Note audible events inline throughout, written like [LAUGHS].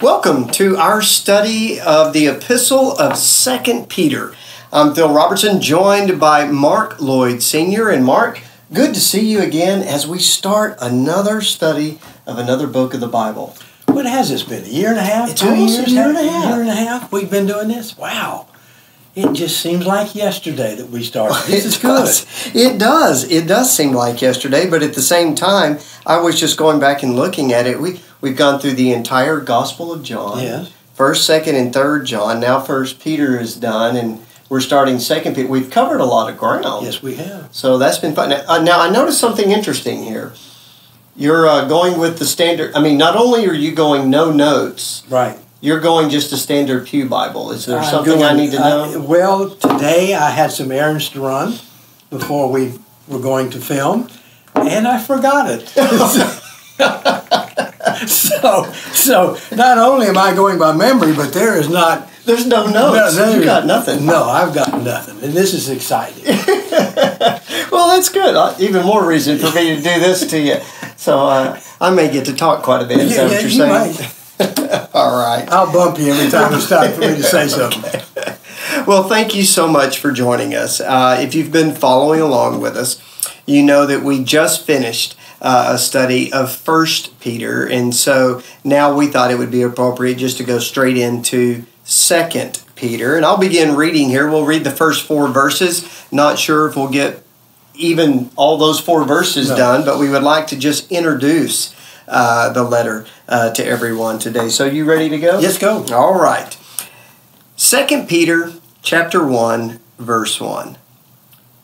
Welcome to our study of the Epistle of Second Peter. I'm Phil Robertson, joined by Mark Lloyd Sr. And Mark, good to see you again as we start another study of another book of the Bible. What has this been? A year and a half? It's two almost years? a year and a half. year and a half? We've been doing this? Wow. It just seems like yesterday that we started. [LAUGHS] This it is good. does. It does. It does seem like yesterday, but at the same time, I was just going back and looking at it. We we've gone through the entire Gospel of John. Yes. First, second, and third John. Now, First Peter is done, and we're starting Second Peter. We've covered a lot of ground. Yes, we have. So that's been fun. Now, uh, now I noticed something interesting here. You're uh, going with the standard. I mean, not only are you going no notes, Right. You're going just a standard Pew Bible. Is there I'm something I need to uh, know? well, today I had some errands to run before we were going to film, and I forgot it. [LAUGHS] so, so not only am I going by memory, but there is not. There's no notes. no, you got nothing. No, I've got nothing, and this is exciting. [LAUGHS] Well, that's good. Uh, even more reason for me to do this to you. So uh, I may get to talk quite a bit. Is that what you're you saying? might. [LAUGHS] All right. I'll bump you every time it's time for me to say something. [LAUGHS] Well, thank you so much for joining us. Uh, if you've been following along with us, you know that we just finished uh, a study of First Peter, and so now we thought it would be appropriate just to go straight into Second Peter. And I'll begin reading here. We'll read the first four verses. Not sure if we'll get even all those four verses No. done, but we would like to just introduce uh, the letter uh, to everyone today. So, you ready to go? Yes, go. All right. Second Peter chapter 1 verse 1.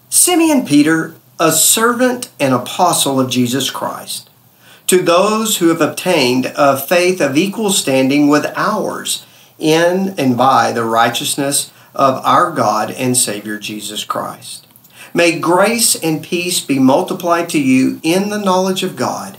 Simeon Peter, a servant and apostle of Jesus Christ, to those who have obtained a faith of equal standing with ours in and by the righteousness of our God and Savior Jesus Christ. May grace and peace be multiplied to you in the knowledge of God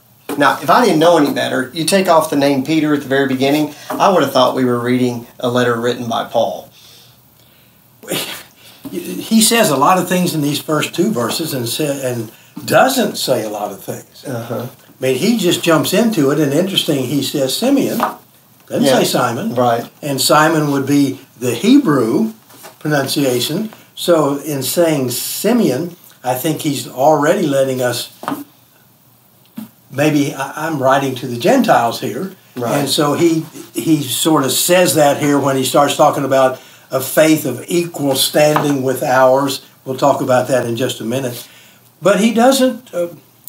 Now, if I didn't know any better, you take off the name Peter at the very beginning, I would have thought we were reading a letter written by Paul. [LAUGHS] He says a lot of things in these first two verses and say, and doesn't say a lot of things. Uh-huh. I mean, he just jumps into it, and interesting, he says Simeon, doesn't Yeah. say Simon, Right. and Simon would be the Hebrew pronunciation. So, in saying Simeon, I think he's already letting us. Maybe I'm writing to the Gentiles here, Right. and so he he sort of says that here when he starts talking about a faith of equal standing with ours. We'll talk about that in just a minute, but he doesn't uh,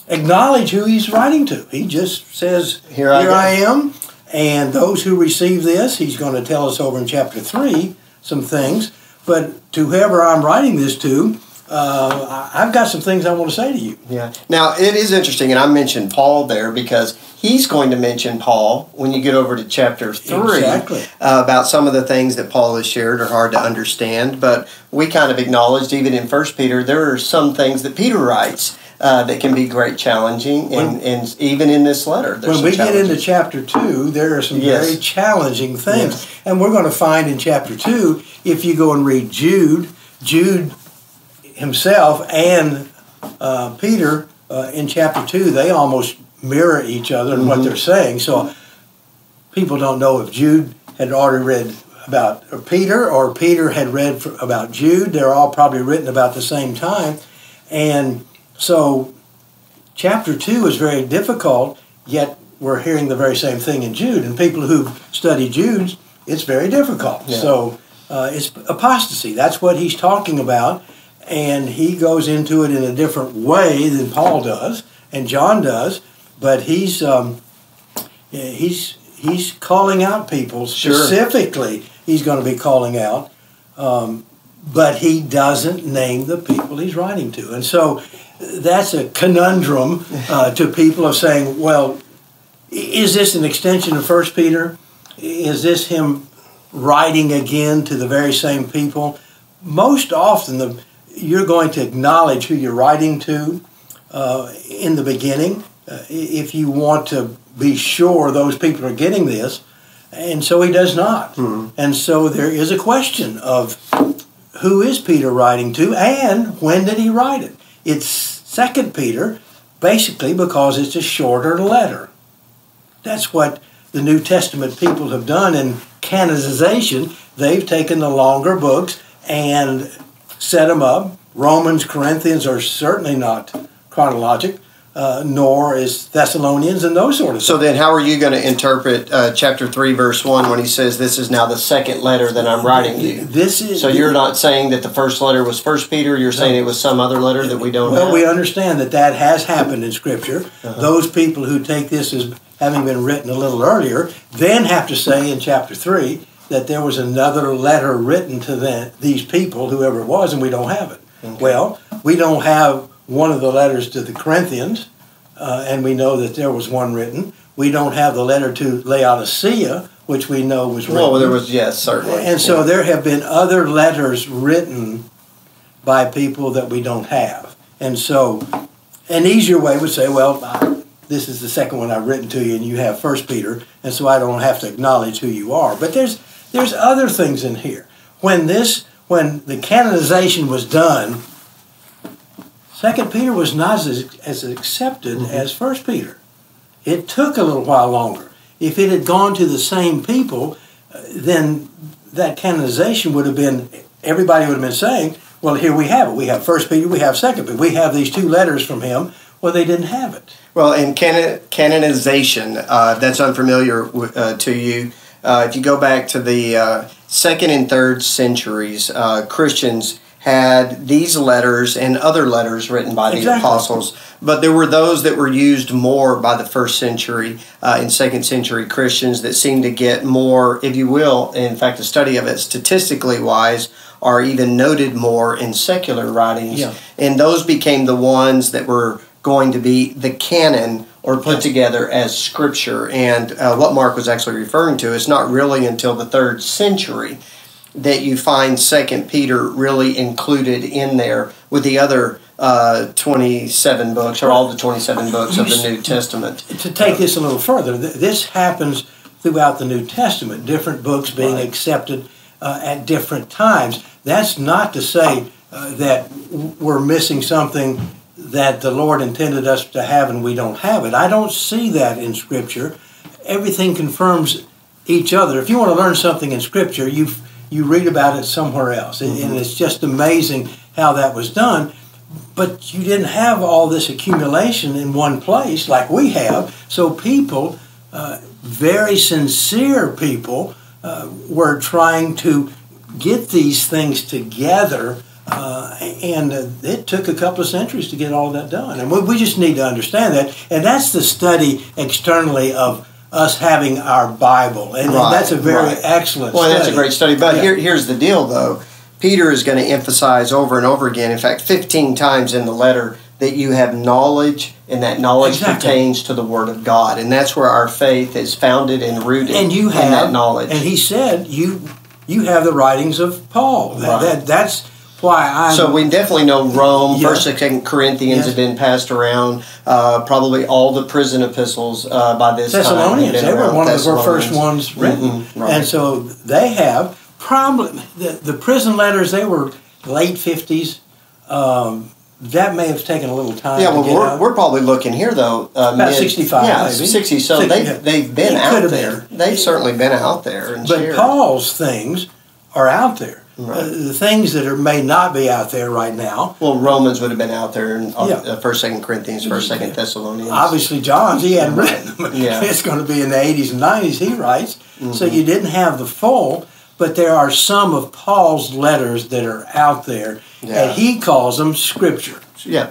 acknowledge who he's writing to. He just says, Here I go." I am," and those who receive this, he's going to tell us over in chapter three some things. But to whoever I'm writing this to, uh, I've got some things I want to say to you. Yeah. Now, it is interesting, and I mentioned Paul there because he's going to mention Paul when you get over to chapter 3 Exactly. uh, about some of the things that Paul has shared are hard to understand. But we kind of acknowledged, even in First Peter, there are some things that Peter writes uh, that can be great challenging, and, and even in this letter, when we get into chapter two, there are some Yes. very challenging things. Yes. And we're going to find in chapter two, if you go and read Jude, Jude himself and uh, Peter uh, in chapter two, they almost mirror each other in what Mhm. they're saying. So people don't know if Jude had already read about Peter or Peter had read for, about Jude. They're all probably written about the same time. And so chapter 2 is very difficult, yet we're hearing the very same thing in Jude. And people who've studied Jude, it's very difficult. Yeah. So uh, it's apostasy. That's what he's talking about. And he goes into it in a different way than Paul does and John does. But he's um, he's he's calling out people Sure. specifically. He's going to be calling out, um, but he doesn't name the people he's writing to, and so that's a conundrum uh, [LAUGHS] to people of saying, well, is this an extension of First Peter? is this him writing again to the very same people? Most often, the, you're going to acknowledge who you're writing to uh, in the beginning uh, if you want to be sure those people are getting this. And so he does not. Hmm. And so there is a question of who is Peter writing to and when did he write it? It's Second Peter, basically because it's a shorter letter. That's what the New Testament people have done in canonization. They've taken the longer books and set them up. Romans, Corinthians are certainly not chronologic, uh, nor is Thessalonians and those sort of So then, how are you going to interpret uh, chapter three, verse one, when he says, "This is now the second letter that I'm writing you"? This is So you're not saying that the first letter was First Peter. You're saying it was some other letter that we don't Well, have. we understand that that has happened in Scripture. Those people who take this as having been written a little earlier then have to say in chapter 3 that there was another letter written to the, these people, whoever it was, and we don't have it. Well, we don't have one of the letters to the Corinthians, uh, and we know that there was one written. We don't have the letter to Laodicea, which we know was written. well, there was yes, certainly. And so there have been other letters written by people that we don't have. And so an easier way would say, well, I- this is the second one I've written to you, and you have First Peter, and so I don't have to acknowledge who you are. But there's there's other things in here. When this when the canonization was done, Second Peter was not as, as accepted as First Peter. It took a little while longer. If it had gone to the same people, uh, then that canonization would have been everybody would have been saying, "Well, here we have it. We have First Peter. We have Second Peter. We have these two letters from him." Well, they didn't have it. Well, in canon, canonization, uh, if that's unfamiliar uh, to you. Uh, if you go back to the uh, second and third centuries, uh, Christians had these letters and other letters written by the apostles, but there were those that were used more by the first century uh, and second century Christians that seemed to get more, if you will, in fact, the study of it statistically wise, are even noted more in secular writings. Yeah. And those became the ones that were going to be the canon or put together as scripture. And uh, what Mark was actually referring to is not really until the third century that you find Second Peter really included in there with the other uh, 27 books or all the 27 books of the New Testament. To take this a little further, th- this happens throughout the New Testament. Different books being Right. accepted uh, at different times. That's not to say uh, that we're missing something that the Lord intended us to have and we don't have it. I don't see that in Scripture. Everything confirms each other. If you want to learn something in Scripture, you you read about it somewhere else, and- and it's just amazing how that was done. But you didn't have all this accumulation in one place like we have. So people, uh, very sincere people, uh, were trying to get these things together. Uh, and uh, it took a couple of centuries to get all that done. And we, we just need to understand that. And that's the study externally of us having our Bible. And, and that's a very right. excellent Well, study. that's a great study. But Yeah. here, here's the deal, though. Peter is going to emphasize over and over again, in fact, 15 times in the letter, that you have knowledge, and that knowledge Exactly. pertains to the Word of God. And that's where our faith is founded and rooted and you in have that knowledge. And he said, "You, you have the writings of Paul. That, that that's why I." so we definitely know Rome, Yeah. First and Second Corinthians have been passed around. Uh, probably all the prison epistles uh, by this time. Thessalonians, been they were one of the first ones written, Mhm, right. and so they have probably the, the prison letters. They were late fifties. Um, that may have taken a little time. Yeah, to well, get we're, out. we're probably looking here though. Uh, About mid- 65 Yeah, maybe. 60. So 60, they've, yeah. they've been out there. been. They've certainly been out there and But shared. Paul's things are out there. Right. Uh, the things that are may not be out there right now. well, Romans would have been out there in uh, Yeah. First, Second Corinthians, First, Second Thessalonians. Obviously, John's he hadn't Right. written them. [LAUGHS] Yeah. It's going to be in the 80s and 90s. He writes, so Mm-hmm. you didn't have the full, but there are some of Paul's letters that are out there, Yeah. and he calls them scripture. Yeah,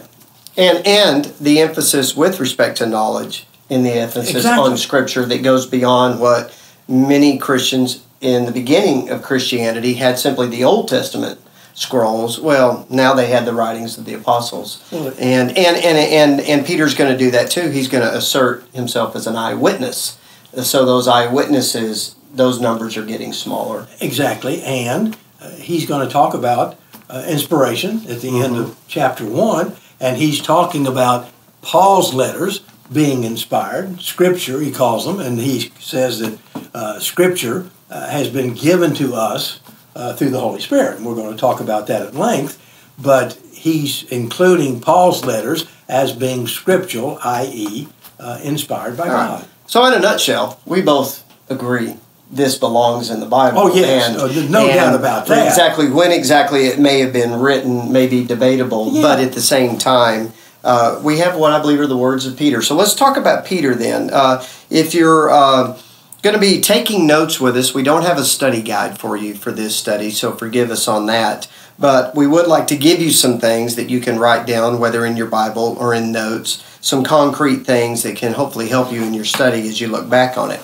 and and the emphasis with respect to knowledge in the emphasis Exactly. on Scripture that goes beyond what many Christians in the beginning of Christianity had simply the Old Testament scrolls. Well, now they had the writings of the apostles, Well, and and and and and Peter's going to do that too. He's going to assert himself as an eyewitness. So those eyewitnesses those numbers are getting smaller. Exactly, and uh, he's going to talk about uh, inspiration at the mm-hmm. end of chapter one, and he's talking about Paul's letters being inspired, Scripture he calls them, and he says that uh, Scripture uh, has been given to us uh, through the Holy Spirit, and we're going to talk about that at length. But he's including Paul's letters as being scriptural, i.e., uh, inspired by All God. Right. So, in a nutshell, we both agree this belongs in the Bible. Oh yes, and, oh, no and doubt about that. Exactly when exactly it may have been written may be debatable, yeah. but at the same time, uh, we have what I believe are the words of Peter. So let's talk about Peter then. Uh, if you're uh, going to be taking notes with us, we don't have a study guide for you for this study, so forgive us on that. But we would like to give you some things that you can write down, whether in your Bible or in notes, some concrete things that can hopefully help you in your study as you look back on it.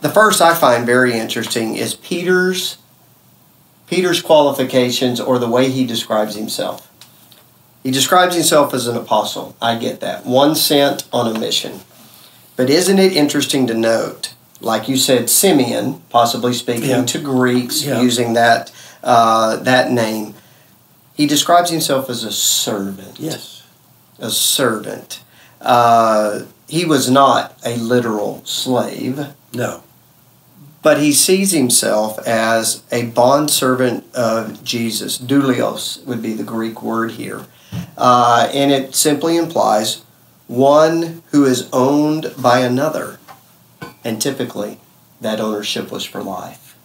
The first I find very interesting is Peter's Peter's qualifications or the way he describes himself. He describes himself as an apostle. I get that. One sent on a mission. But isn't it interesting to note, like you said, Simeon, possibly speaking yeah. to Greeks yeah. using that uh, that name, he describes himself as a servant. Yes. A servant. Uh, he was not a literal slave. No but he sees himself as a bondservant of Jesus. Doulos would be the Greek word here. Uh, and it simply implies one who is owned by another. And typically, that ownership was for life.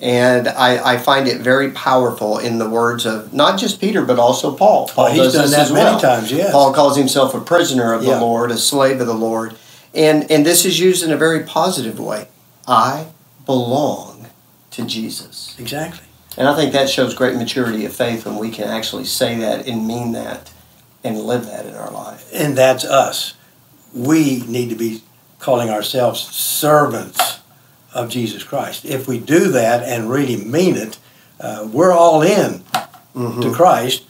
And I, I find it very powerful in the words of not just Peter, but also Paul. Oh, Paul oh, he's done that many well. times, yes. Paul calls himself a prisoner of yeah. the Lord, a slave of the Lord. And, and this is used in a very positive way. I belong to Jesus. Exactly. And I think that shows great maturity of faith when we can actually say that and mean that and live that in our life. And that's us. We need to be calling ourselves servants of Jesus Christ. If we do that and really mean it, uh, we're all in mm-hmm. to Christ,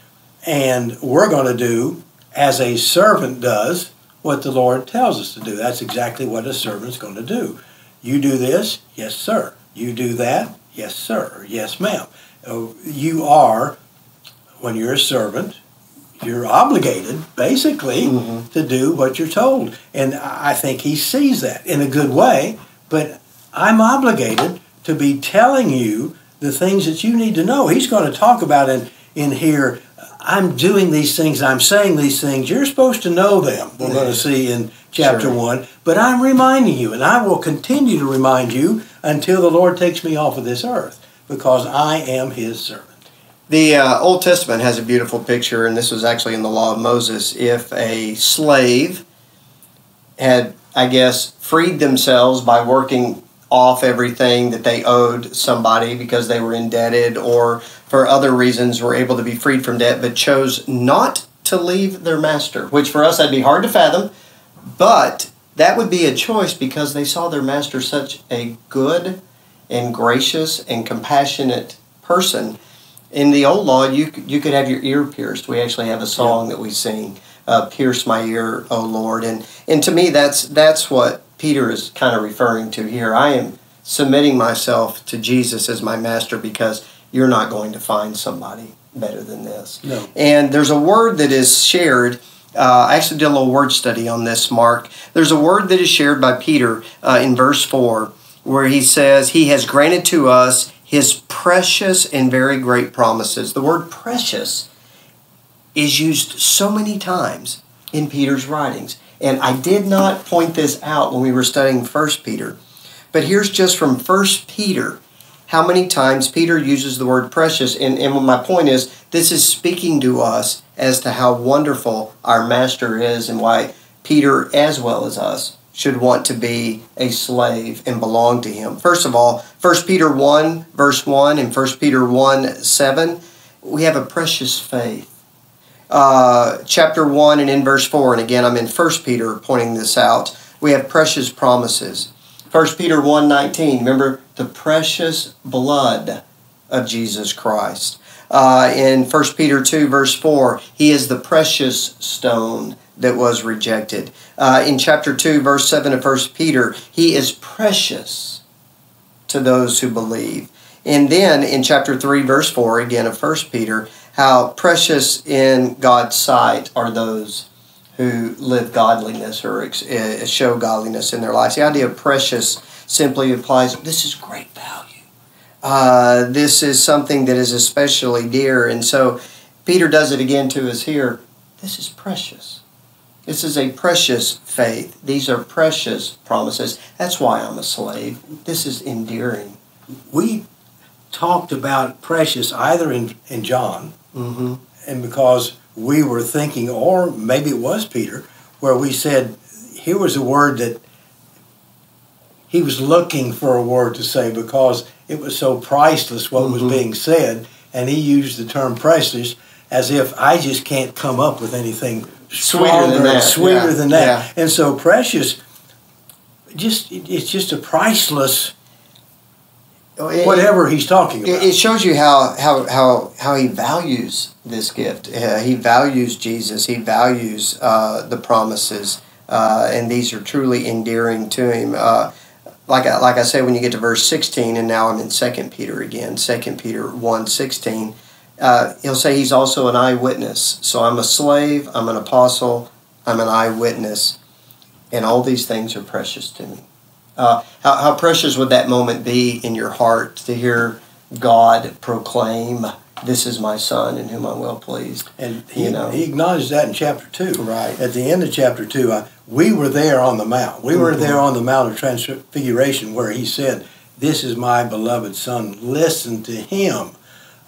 and we're going to do as a servant does what the Lord tells us to do. That's exactly what a servant's going to do. You do this? Yes, sir. You do that? Yes, sir. Yes, ma'am. Uh, you are, when you're a servant, you're obligated basically mm-hmm. to do what you're told. And I think he sees that in a good way, but I'm obligated to be telling you the things that you need to know. He's going to talk about in, in here I'm doing these things, I'm saying these things, you're supposed to know them. We're going to see in chapter sure. 1. But I'm reminding you, and I will continue to remind you until the Lord takes me off of this earth, because I am his servant. The uh, Old Testament has a beautiful picture, and this was actually in the law of Moses. If a slave had, I guess, freed themselves by working off everything that they owed somebody because they were indebted or for other reasons were able to be freed from debt but chose not to leave their master, which for us that'd be hard to fathom, but that would be a choice because they saw their master such a good and gracious and compassionate person. In the old law, you you could have your ear pierced. We actually have a song yeah. that we sing, uh, "Pierce my ear, O Lord," and and to me that's that's what Peter is kind of referring to here. I am submitting myself to Jesus as my master because you're not going to find somebody better than this. No. And there's a word that is shared. Uh, I actually did a little word study on this, Mark. There's a word that is shared by Peter uh, in verse 4 where he says, He has granted to us His precious and very great promises. The word precious is used so many times in Peter's writings. And I did not point this out when we were studying First Peter. But here's just from First Peter how many times Peter uses the word precious. And, and my point is, this is speaking to us as to how wonderful our Master is and why Peter, as well as us, should want to be a slave and belong to him. First of all, 1 Peter 1, verse 1, and 1 Peter 1, 7, we have a precious faith uh, chapter 1 and in verse 4, and again I'm in 1 Peter pointing this out, we have precious promises. 1 Peter 1 19, remember the precious blood of Jesus Christ. Uh, in 1 Peter 2, verse 4, he is the precious stone that was rejected. Uh, in chapter 2, verse 7 of 1 Peter, he is precious to those who believe. And then in chapter 3, verse 4, again of 1 Peter, how precious in God's sight are those who live godliness or uh, show godliness in their lives. The idea of precious simply implies this is great value. Uh, this is something that is especially dear. And so Peter does it again to us here. This is precious. This is a precious faith. These are precious promises. That's why I'm a slave. This is endearing. We talked about precious either in, in John, mm-hmm. and because we were thinking, or maybe it was Peter, where we said, here was a word that he was looking for a word to say because it was so priceless what mm-hmm. was being said, and he used the term priceless as if I just can't come up with anything sweeter than that, sweeter yeah. than that. Yeah. And so precious, just it's just a priceless it, whatever he's talking about. It shows you how how how, how he values this gift. Uh, he values Jesus. He values uh, the promises, uh, and these are truly endearing to him. Uh, like I, like I said, when you get to verse sixteen, and now I'm in Second Peter again. Second Peter one sixteen. Uh, he'll say he's also an eyewitness. So I'm a slave. I'm an apostle. I'm an eyewitness, and all these things are precious to me. Uh, how, how precious would that moment be in your heart to hear God proclaim, "This is my son, in whom I'm well pleased." And he, you know, he acknowledged that in chapter two. Right at the end of chapter two, uh, we were there on the mount. We were mm-hmm. there on the Mount of Transfiguration, where he said, "This is my beloved son. Listen to him."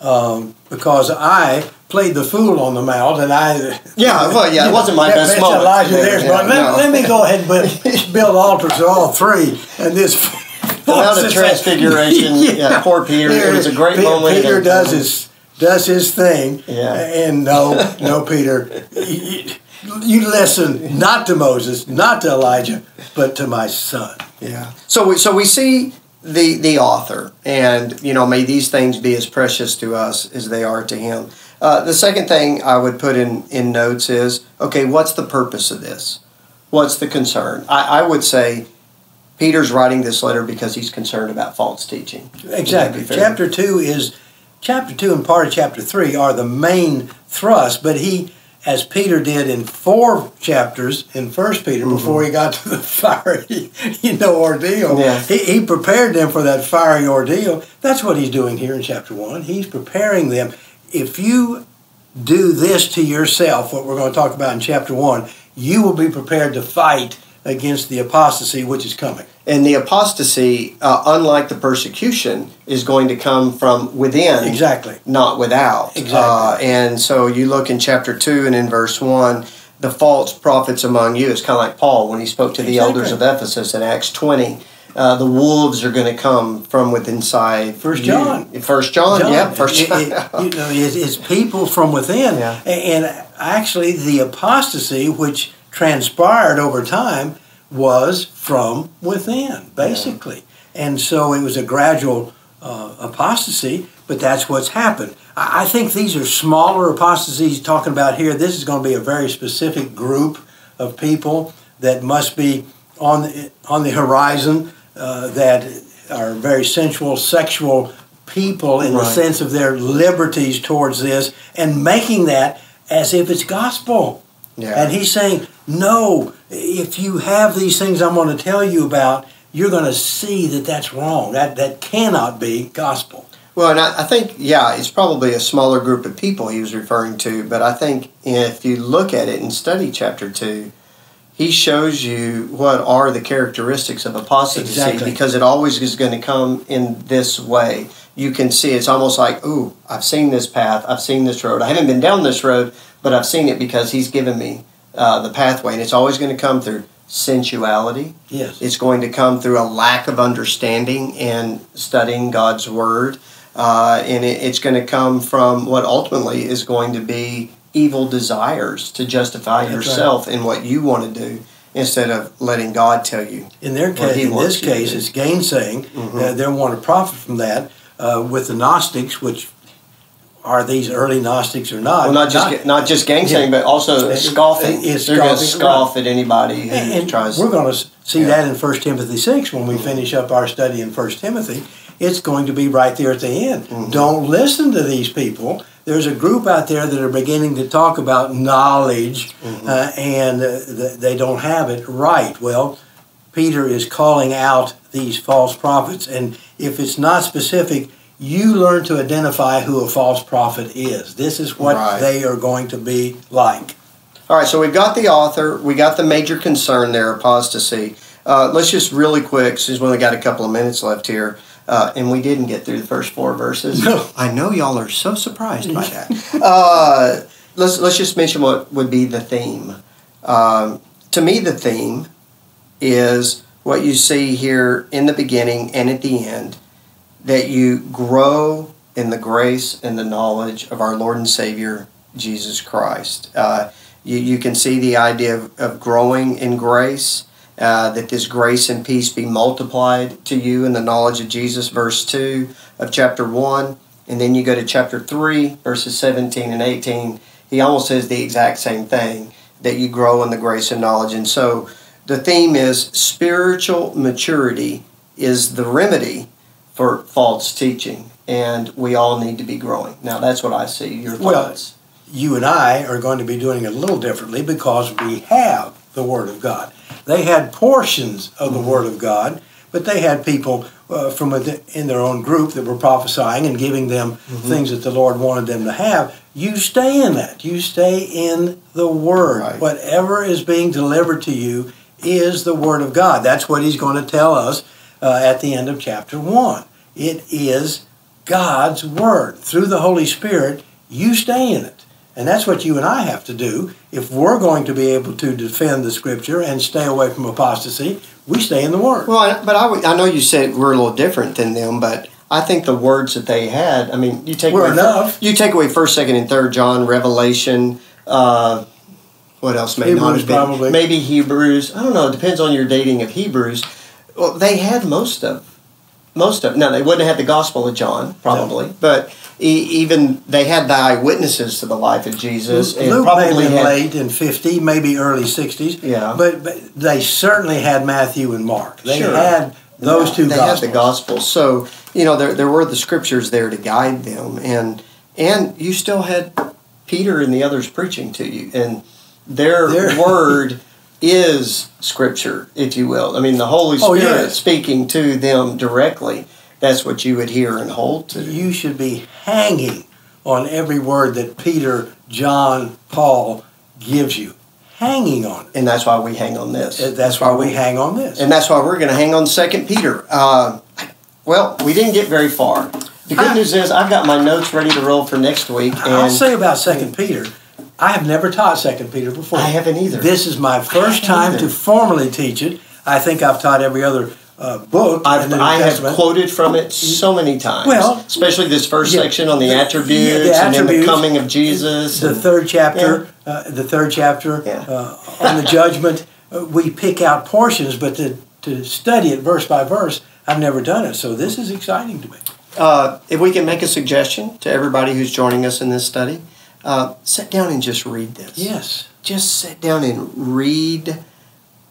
Um, because I played the fool on the mount, and I [LAUGHS] yeah, well, yeah, it wasn't my best moment. Elijah there, yeah, let, no. let, me go ahead and build, [LAUGHS] build altars to all three, and this. [LAUGHS] Mount of Transfiguration, yeah, yeah, poor Peter. Peter. It was a great Peter, moment. Peter does his does his thing, yeah. and no, no, Peter, you, you listen not to Moses, not to Elijah, but to my son. Yeah. So we so we see the the author, and you know, may these things be as precious to us as they are to him. Uh, the second thing I would put in in notes is okay, what's the purpose of this? What's the concern? I, I would say Peter's writing this letter because he's concerned about false teaching. Exactly. Chapter two is chapter two and part of chapter three are the main thrust, but he as Peter did in four chapters in First Peter mm-hmm. before he got to the [LAUGHS] fiery, you know, ordeal. Yeah. He, he prepared them for that fiery ordeal. That's what he's doing here in chapter one. He's preparing them. If you do this to yourself, what we're going to talk about in chapter one, you will be prepared to fight against the apostasy which is coming. And the apostasy, uh, unlike the persecution, is going to come from within. Exactly. Not without. Exactly. Uh, and so you look in chapter 2 and in verse 1, the false prophets among you. It's kind of like Paul when he spoke to the exactly. elders of Ephesus in Acts 20. Uh, the wolves are going to come from within inside. First John. First John, John. yeah. First John. It, it, you know, it's, it's people from within. [LAUGHS] Yeah. And actually, the apostasy, which transpired over time, was from within, basically. Yeah. And so it was a gradual uh, apostasy, but that's what's happened. I, I think these are smaller apostasies talking about here. This is going to be a very specific group of people that must be on the, on the horizon uh, that are very sensual, sexual people in right. the sense of their liberties towards this and making that as if it's gospel. Yeah. And he's saying, no, if you have these things I'm going to tell you about, you're going to see that that's wrong. That, that cannot be gospel. Well, and I, I, think, yeah, it's probably a smaller group of people he was referring to, but I think if you look at it and study chapter 2, he shows you what are the characteristics of apostasy exactly. because it always is going to come in this way. You can see it's almost like, ooh, I've seen this path, I've seen this road. I haven't been down this road, but I've seen it because he's given me uh, the pathway, and it's always going to come through sensuality. Yes. It's going to come through a lack of understanding and studying God's word. Uh, and it, it's going to come from what ultimately is going to be evil desires to justify That's yourself right. in what you want to do instead of letting God tell you. In their case, in this case, it's gainsaying. Mm-hmm. Uh, they want to profit from that. Uh, with the Gnostics, which are these early Gnostics or not? Well, not just not, just gainsaying, but also scoffing. It's They're going to scoff at anybody who and tries. we're going to see Yeah. that in 1 Timothy 6 when we Mm-hmm. finish up our study in 1 Timothy. It's going to be right there at the end. Mm-hmm. Don't listen to these people. There's a group out there that are beginning to talk about knowledge Mm-hmm. uh, and uh, th- they don't have it right. Well, Peter is calling out these false prophets, and if it's not specific, you learn to identify who a false prophet is. This is what Right. they are going to be like. All right, so we've got the author, we got the major concern there, apostasy. Uh, let's just really quick, since we only got a couple of minutes left here, uh, and we didn't get through the first four verses. No. I know y'all are so surprised by that. [LAUGHS] uh, let's let's just mention what would be the theme. Um, to me, the theme is what you see here in the beginning and at the end, that you grow in the grace and the knowledge of our Lord and Savior Jesus Christ. Uh, you, you can see the idea of, of growing in grace, uh, that this grace and peace be multiplied to you in the knowledge of Jesus, verse 2 of chapter 1. And then you go to chapter 3, verses 17 and 18. He almost says the exact same thing that you grow in the grace and knowledge. And so the theme is spiritual maturity is the remedy for false teaching. And we all need to be growing. Now, that's what I see. Your thoughts? Well, you and I are going to be doing it a little differently because we have the Word of God. They had portions of the Word of God, but they had people uh, from within, in their own group that were prophesying and giving them things that the Lord wanted them to have. You stay in that. You stay in the Word. Right. Whatever is being delivered to you is the Word of God. That's what He's going to tell us uh, at the end of chapter 1. It is God's Word. Through the Holy Spirit, you stay in it. And that's what you and I have to do. If we're going to be able to defend the Scripture and stay away from apostasy, we stay in the Word. Well, but I, I know you said we're a little different than them, but I think the words that they had, I mean, you take Were away, enough. You take away First, Second, and Third John, Revelation. Uh, what else may not Hebrews, have been? probably. Maybe Hebrews. I don't know. It depends on your dating of Hebrews. Well, they had most of most of. Now they wouldn't have had the Gospel of John, probably, but e- even they had the eyewitnesses to the life of Jesus, and Luke may probably had late in 50, maybe early 60s. Yeah. But, but they certainly had Matthew and Mark. They Sure. had those Yeah, two they Gospels. had the gospels so you know there, there were the scriptures there to guide them and and you still had peter and the others preaching to you and their Their- word [LAUGHS] is scripture if you will i mean the holy Oh, spirit yes. speaking to them directly that's what you would hear and hold to You should be hanging on every word that Peter, John, Paul gives you. Hanging on it. and that's why we hang on this That's why we hang on this. and that's why we're going to hang on second peter uh, well we didn't get very far the good Ah. news is i've got my notes ready to roll for next week and I'll say about Second Peter, I have never taught Second Peter before. i haven't either This is my first time either. to formally teach it. I think I've taught every other uh, book I've, I have quoted from it so many times. Well, especially this first yeah, section on the the- attributes, yeah, the and then the coming of Jesus. the and- third chapter, uh, the third chapter Yeah. uh, on the judgment. Uh, we pick out portions, but to, to study it verse by verse, I've never done it. So this is exciting to me. uh, if we can make a suggestion to everybody who's joining us in this study, uh, sit down and just read this. Yes. Just sit down and read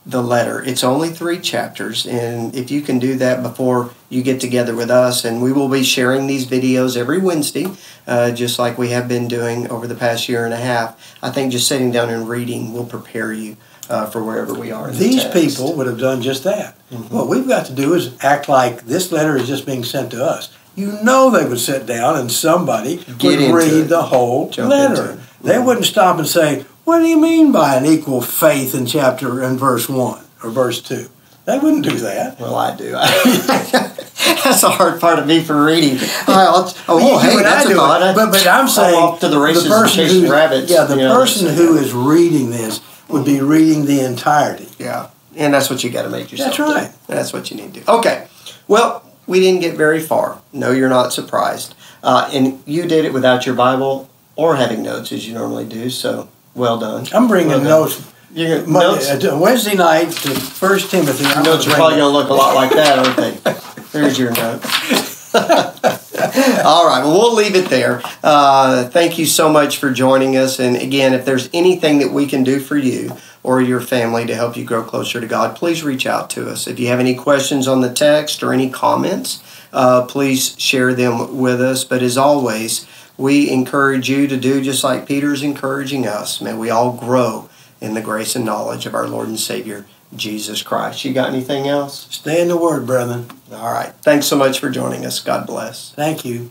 the letter. It's only three chapters, and if you can do that before you get together with us, and we will be sharing these videos every Wednesday, uh, just like we have been doing over the past year and a half. I think just sitting down and reading will prepare you uh, for wherever we are. In the These text. people would have done just that. What we've got to do is act like this letter is just being sent to us. You know they would sit down and somebody Get would read it. the whole Jump letter. They mm-hmm. wouldn't stop and say, "What do you mean by an equal faith in chapter and verse one or verse 2? They wouldn't do that. Well, I do. [LAUGHS] that's the hard part of me for reading. I'll, oh, You- hey, I that's a do it. But, but I'm I'll saying off to the races and person who, rabbits. Yeah, the know, person that's- who is reading this would be reading the entirety. Yeah, and that's what you got to make yourself. That's right. do. That's what you need to do. Okay. Well, we didn't get very far. No, you're not surprised. Uh, and you did it without your Bible or having notes as you normally do. So well done. I'm bringing Well done. notes Your Monday, notes, uh, Wednesday night to First Timothy. I'm notes are probably going to look a lot like that, aren't they? There's your note. [LAUGHS] [LAUGHS] All right. Well, we'll leave it there. Uh, thank you so much for joining us. And again, if there's anything that we can do for you or your family to help you grow closer to God, please reach out to us. If you have any questions on the text or any comments, uh, please share them with us. But as always, we encourage you to do just like Peter's encouraging us. May we all grow in the grace and knowledge of our Lord and Savior, Jesus Christ. You got anything else? Stay in the Word, brethren. All right. Thanks so much for joining us. God bless. Thank you.